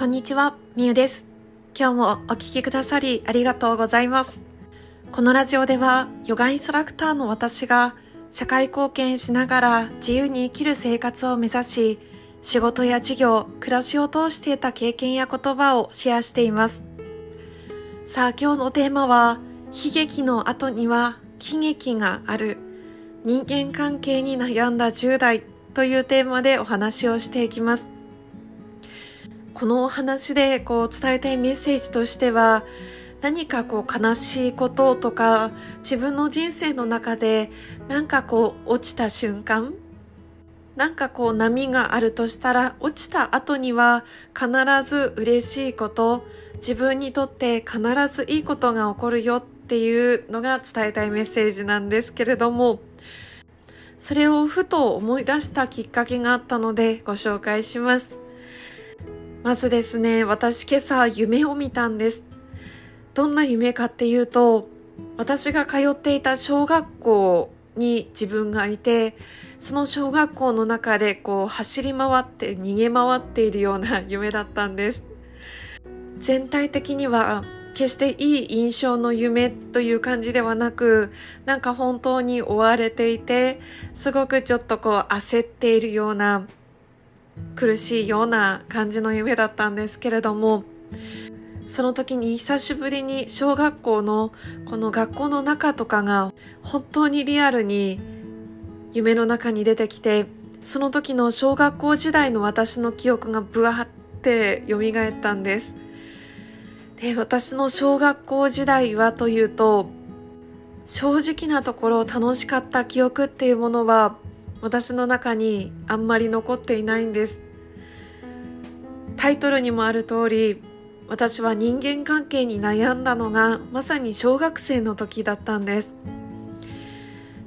こんにちは、みゆです。今日もお聞きくださりありがとうございます。このラジオでは、ヨガインストラクターの私が、社会貢献しながら自由に生きる生活を目指し、仕事や事業、暮らしを通していた経験や言葉をシェアしています。さあ、今日のテーマは、悲劇の後には喜劇がある。人間関係に悩んだ10代というテーマでお話をしていきます。このお話でこう伝えたいメッセージとしては何かこう悲しいこととか自分の人生の中でなんかこう落ちた瞬間なんかこう波があるとしたら落ちた後には必ず嬉しいこと自分にとって必ずいいことが起こるよっていうのが伝えたいメッセージなんですけれどもそれをふと思い出したきっかけがあったのでご紹介します。まずですね、私今朝夢を見たんです。どんな夢かっていうと、私が通っていた小学校に自分がいて、その小学校の中でこう走り回って逃げ回っているような夢だったんです。全体的には決していい印象の夢という感じではなく、なんか本当に追われていて、すごくちょっとこう焦っているような苦しいような感じの夢だったんですけれどもその時に久しぶりに小学校のこの学校の中とかが本当にリアルに夢の中に出てきてその時の小学校時代の私の記憶がブワーって蘇ったんです。で私の小学校時代はというと正直なところ楽しかった記憶っていうものは私の中にあんまり残っていないんです。タイトルにもある通り私は人間関係に悩んだのがまさに小学生の時だったんです。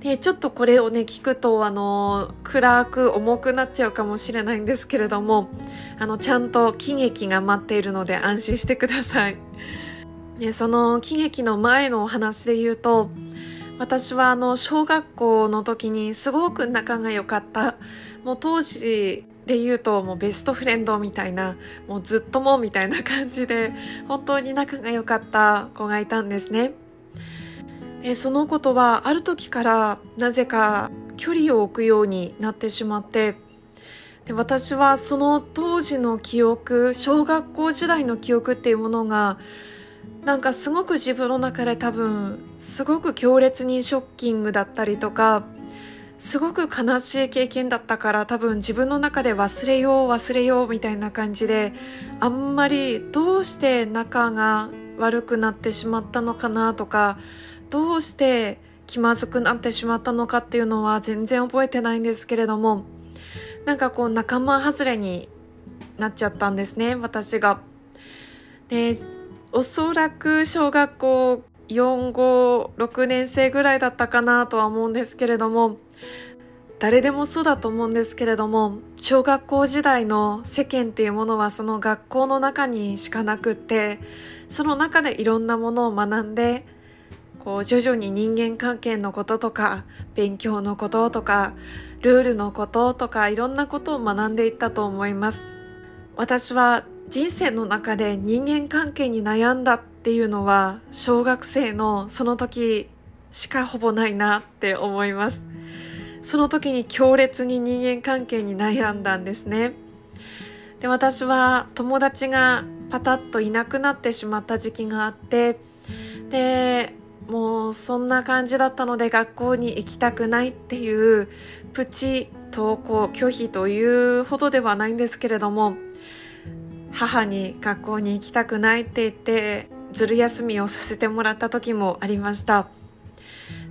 でちょっとこれをね聞くとあの暗く重くなっちゃうかもしれないんですけれどもあのちゃんと喜劇が待っているので安心してください。でその喜劇の前のお話で言うと私はあの小学校の時にすごく仲が良かった。もう当時で言うともうベストフレンドみたいなもうずっともみたいな感じで本当に仲が良かった子がいたんですね。でその子とはある時からなぜか距離を置くようになってしまってで私はその当時の記憶小学校時代の記憶っていうものがなんかすごく自分の中で多分すごく強烈にショッキングだったりとかすごく悲しい経験だったから多分自分の中で忘れよう忘れようみたいな感じであんまりどうして仲が悪くなってしまったのかなとかどうして気まずくなってしまったのかっていうのは全然覚えてないんですけれどもなんかこう仲間外れになっちゃったんですね私が。でおそらく小学校4、5、6年生ぐらいだったかなとは思うんですけれども、誰でもそうだと思うんですけれども、小学校時代の世間っていうものはその学校の中にしかなくって、その中でいろんなものを学んで、こう徐々に人間関係のこととか、勉強のこととか、ルールのこととか、いろんなことを学んでいったと思います。私は人生の中で人間関係に悩んだっていうのは小学生のその時しかほぼないなって思います。その時に強烈に人間関係に悩んだんですね。で私は友達がパタッといなくなってしまった時期があってでもうそんな感じだったので学校に行きたくないっていうプチ登校拒否というほどではないんですけれども母に学校に行きたくないって言ってずる休みをさせてもらった時もありました。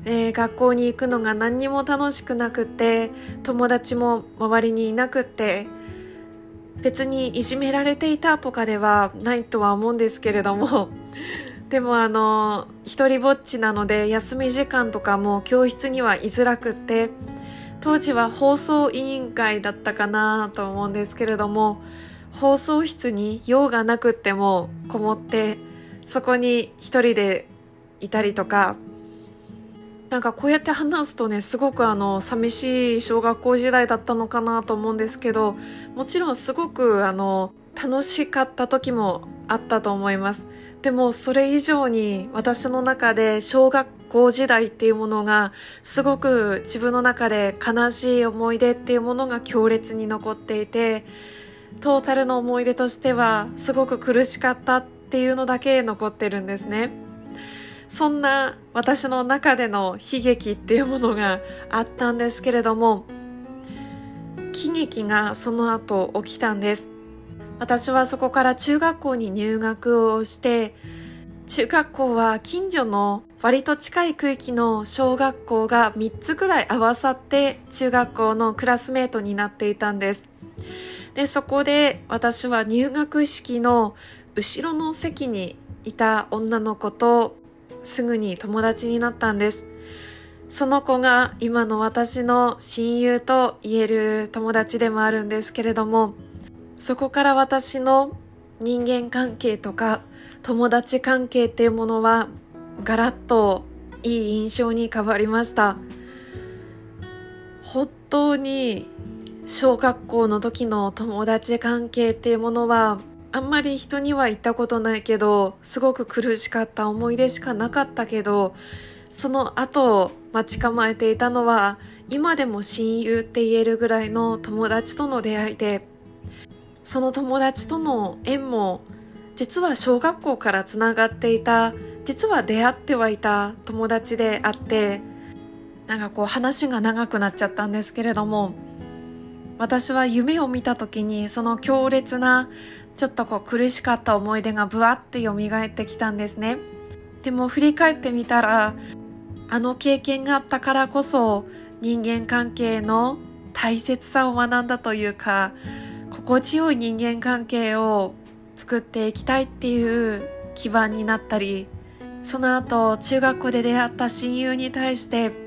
で学校に行くのが何にも楽しくなくて友達も周りにいなくって別にいじめられていたとかではないとは思うんですけれどもでもあの一人ぼっちなので休み時間とかも教室には居づらくって当時は放送委員会だったかなと思うんですけれども放送室に用がなくってもこもってそこに一人でいたりとかなんかこうやって話すとねすごくあの寂しい小学校時代だったのかなと思うんですけどもちろんすごくあの楽しかった時もあったと思います。でもそれ以上に私の中で小学校時代っていうものがすごく自分の中で悲しい思い出っていうものが強烈に残っていてトータルの思い出としてはすごく苦しかったっていうのだけ残ってるんですね。そんな私の中での悲劇っていうものがあったんですけれども喜劇がその後起きたんです。私はそこから中学校に入学をして、中学校は近所の割と近い区域の小学校が3つぐらい合わさって中学校のクラスメートになっていたんです。で、そこで私は入学式の後ろの席にいた女の子とすぐに友達になったんです。その子が今の私の親友と言える友達でもあるんですけれども、そこから私の人間関係とか友達関係っていうものはガラッといい印象に変わりました。本当に小学校の時の友達関係っていうものはあんまり人には言ったことないけどすごく苦しかった思い出しかなかったけどその後待ち構えていたのは今でも親友って言えるぐらいの友達との出会いでその友達との縁も実は小学校からつながっていた実は出会ってはいた友達であってなんかこう話が長くなっちゃったんですけれども私は夢を見た時にその強烈なちょっとこう苦しかった思い出がブワって蘇ってきたんですね。でも振り返ってみたらあの経験があったからこそ人間関係の大切さを学んだというか心地よい人間関係を作っていきたいっていう基盤になったりその後中学校で出会った親友に対して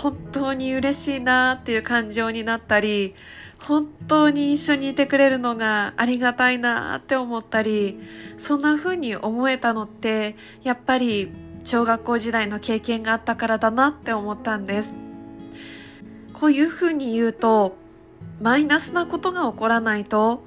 本当に嬉しいなっていう感情になったり本当に一緒にいてくれるのがありがたいなって思ったりそんな風に思えたのってやっぱり小学校時代の経験があったからだなって思ったんです。こういう風に言うとマイナスなことが起こらないと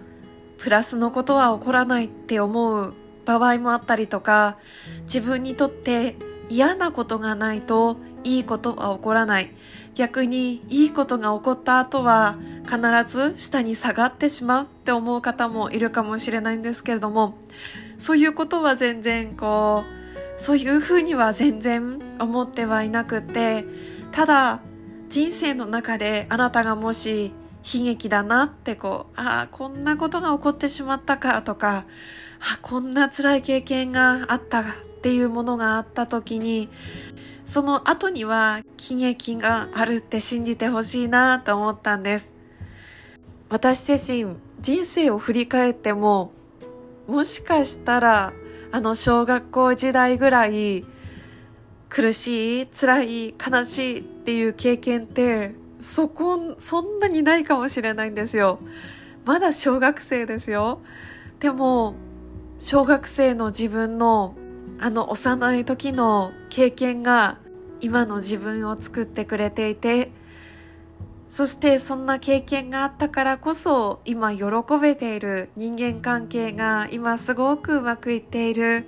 プラスのことは起こらないって思う場合もあったりとか自分にとって嫌なことがないといいことは起こらない。逆にいいことが起こった後は必ず下に下がってしまうって思う方もいるかもしれないんですけれどもそういうことは全然こうそういうふうには全然思ってはいなくてただ人生の中であなたがもし悲劇だなってこう、ああ、こんなことが起こってしまったかとか、あこんな辛い経験があったっていうものがあった時に、その後には喜劇があるって信じてほしいなと思ったんです。私自身、人生を振り返っても、もしかしたら、あの小学校時代ぐらい苦しい、辛い、悲しいっていう経験ってそこ、そんなにないかもしれないんですよ。まだ小学生ですよ。でも、小学生の自分のあの幼い時の経験が今の自分を作ってくれていて、そしてそんな経験があったからこそ今喜べている人間関係が今すごくうまくいっている。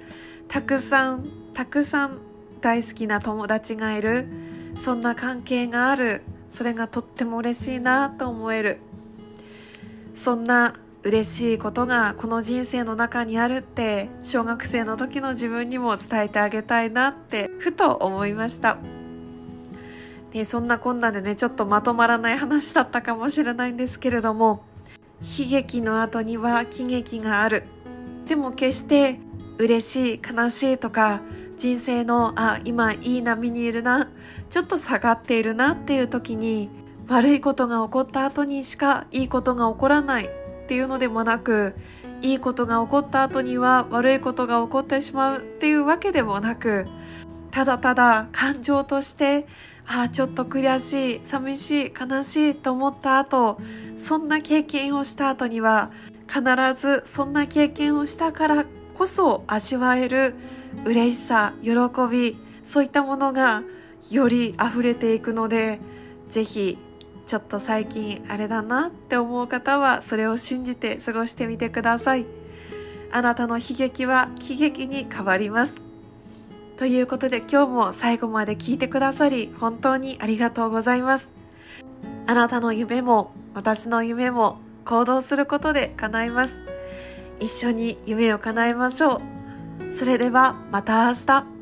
たくさんたくさん大好きな友達がいる。そんな関係がある。それがとっても嬉しいなと思える。そんな嬉しいことがこの人生の中にあるって小学生の時の自分にも伝えてあげたいなってふと思いました。でそんなこんなでねちょっとまとまらない話だったかもしれないんですけれども悲劇の後には喜劇がある。でも決して嬉しい悲しいとか人生のあ今いい波にいるなちょっと下がっているなっていう時に悪いことが起こった後にしかいいことが起こらない。っていうのでもなくいいことが起こった後には悪いことが起こってしまうっていうわけでもなくただただ感情としてああちょっと悔しい寂しい悲しいと思った後そんな経験をした後には必ずそんな経験をしたからこそ味わえる嬉しさ喜びそういったものがより溢れていくのでぜひちょっと最近あれだなって思う方はそれを信じて過ごしてみてください。あなたの悲劇は喜劇に変わります。ということで今日も最後まで聞いてくださり本当にありがとうございます。あなたの夢も私の夢も行動することで叶います。一緒に夢を叶えましょう。それではまた明日。